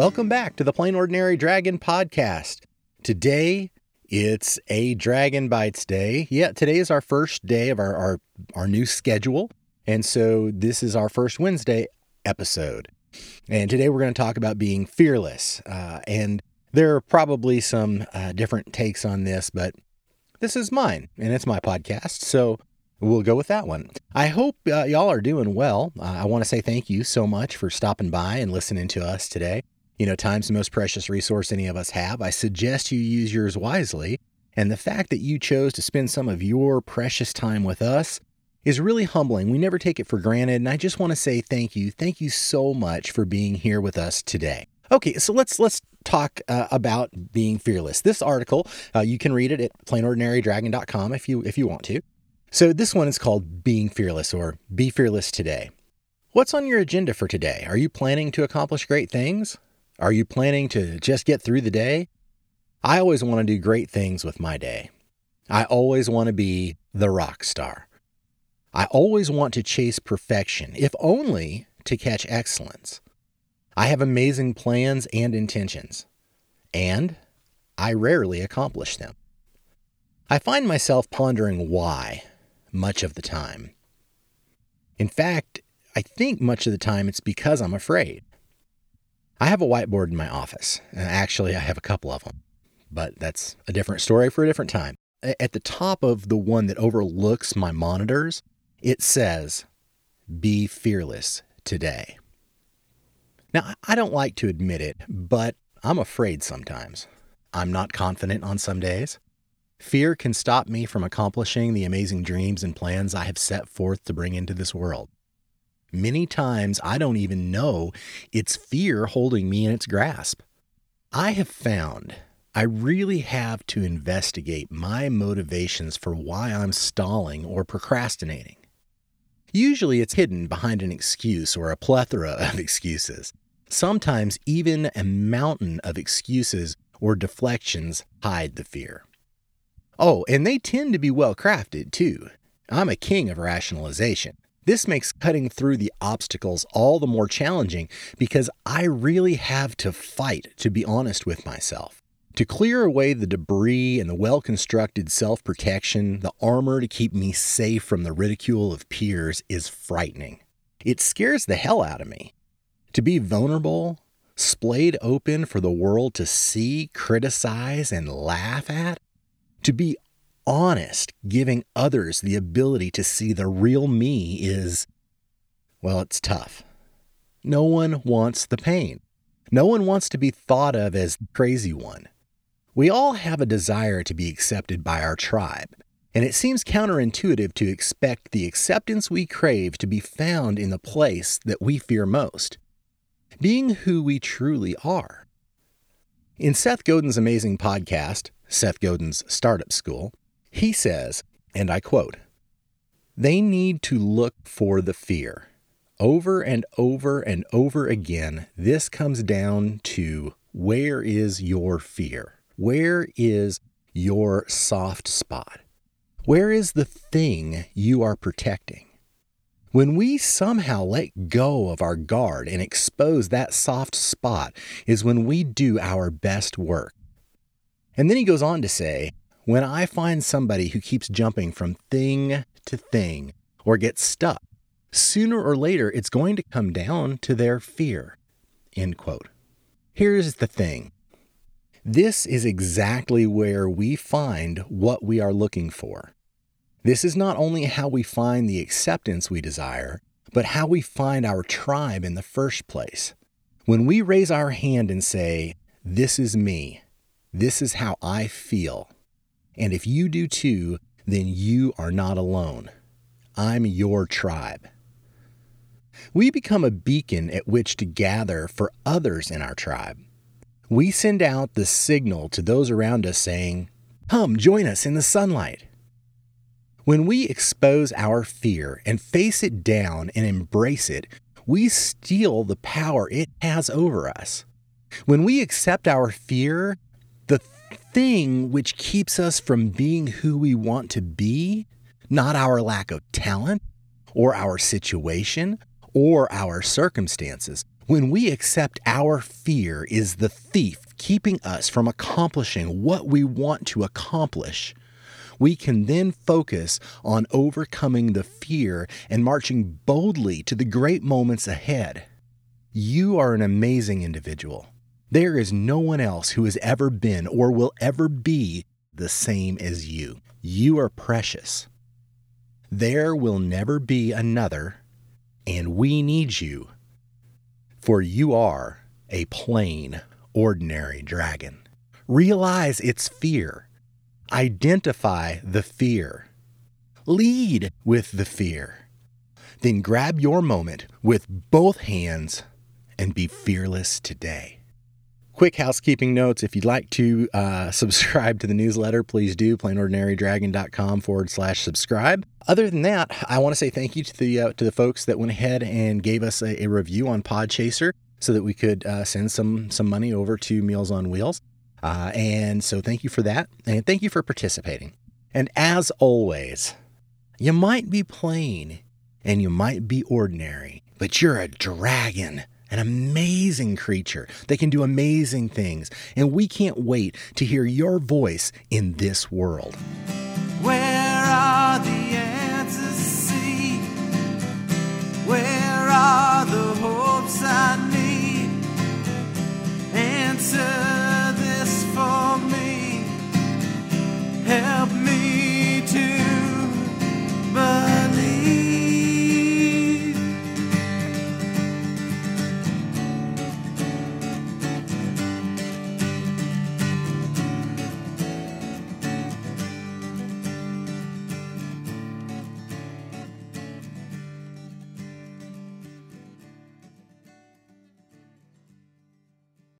Welcome back to the Plain Ordinary Dragon podcast. Today, it's a Dragon Bites Day. Yeah, today is our first day of our, our, our new schedule. And so this is our first Wednesday episode. And today we're going to talk about being fearless. Uh, and there are probably some uh, different takes on this, but this is mine and it's my podcast. So we'll go with that one. I hope uh, y'all are doing well. Uh, I want to say thank you so much for stopping by and listening to us today. You know, time's the most precious resource any of us have. I suggest you use yours wisely. And the fact that you chose to spend some of your precious time with us is really humbling. We never take it for granted. And I just want to say thank you. Thank you so much for being here with us today. Okay, so let's let's talk uh, about being fearless. This article, uh, you can read it at plainordinarydragon.com if you if you want to. So this one is called Being Fearless or Be Fearless Today. What's on your agenda for today? Are you planning to accomplish great things? Are you planning to just get through the day? I always want to do great things with my day. I always want to be the rock star. I always want to chase perfection, if only to catch excellence. I have amazing plans and intentions, and I rarely accomplish them. I find myself pondering why much of the time. In fact, I think much of the time it's because I'm afraid. I have a whiteboard in my office. Actually, I have a couple of them, but that's a different story for a different time. At the top of the one that overlooks my monitors, it says, Be fearless today. Now, I don't like to admit it, but I'm afraid sometimes. I'm not confident on some days. Fear can stop me from accomplishing the amazing dreams and plans I have set forth to bring into this world. Many times I don't even know it's fear holding me in its grasp. I have found I really have to investigate my motivations for why I'm stalling or procrastinating. Usually it's hidden behind an excuse or a plethora of excuses. Sometimes even a mountain of excuses or deflections hide the fear. Oh, and they tend to be well crafted too. I'm a king of rationalization. This makes cutting through the obstacles all the more challenging because I really have to fight to be honest with myself. To clear away the debris and the well constructed self protection, the armor to keep me safe from the ridicule of peers is frightening. It scares the hell out of me. To be vulnerable, splayed open for the world to see, criticize, and laugh at, to be honest, giving others the ability to see the real me is, well, it's tough. No one wants the pain. No one wants to be thought of as the crazy one. We all have a desire to be accepted by our tribe, and it seems counterintuitive to expect the acceptance we crave to be found in the place that we fear most being who we truly are. In Seth Godin's amazing podcast, Seth Godin's Startup School, he says, and I quote, they need to look for the fear. Over and over and over again, this comes down to where is your fear? Where is your soft spot? Where is the thing you are protecting? When we somehow let go of our guard and expose that soft spot is when we do our best work. And then he goes on to say, when I find somebody who keeps jumping from thing to thing or gets stuck, sooner or later it's going to come down to their fear. End quote. Here's the thing. This is exactly where we find what we are looking for. This is not only how we find the acceptance we desire, but how we find our tribe in the first place. When we raise our hand and say, This is me, this is how I feel, and if you do too, then you are not alone. I'm your tribe. We become a beacon at which to gather for others in our tribe. We send out the signal to those around us saying, Come, join us in the sunlight. When we expose our fear and face it down and embrace it, we steal the power it has over us. When we accept our fear, the thing which keeps us from being who we want to be not our lack of talent or our situation or our circumstances. When we accept our fear is the thief keeping us from accomplishing what we want to accomplish, we can then focus on overcoming the fear and marching boldly to the great moments ahead. You are an amazing individual. There is no one else who has ever been or will ever be the same as you. You are precious. There will never be another, and we need you, for you are a plain, ordinary dragon. Realize its fear Identify the fear. Lead with the fear. Then grab your moment with both hands and be fearless today. Quick housekeeping notes if you'd like to uh, subscribe to the newsletter, please do. plainordinarydragon.com forward slash subscribe. Other than that, I want to say thank you to the, uh, to the folks that went ahead and gave us a, a review on Podchaser so that we could uh, send some, some money over to Meals on Wheels. Uh, and so thank you for that. And thank you for participating. And as always, you might be plain and you might be ordinary, but you're a dragon, an amazing creature that can do amazing things. And we can't wait to hear your voice in this world. Where are the answers see? Where are the hopes I need? Answer.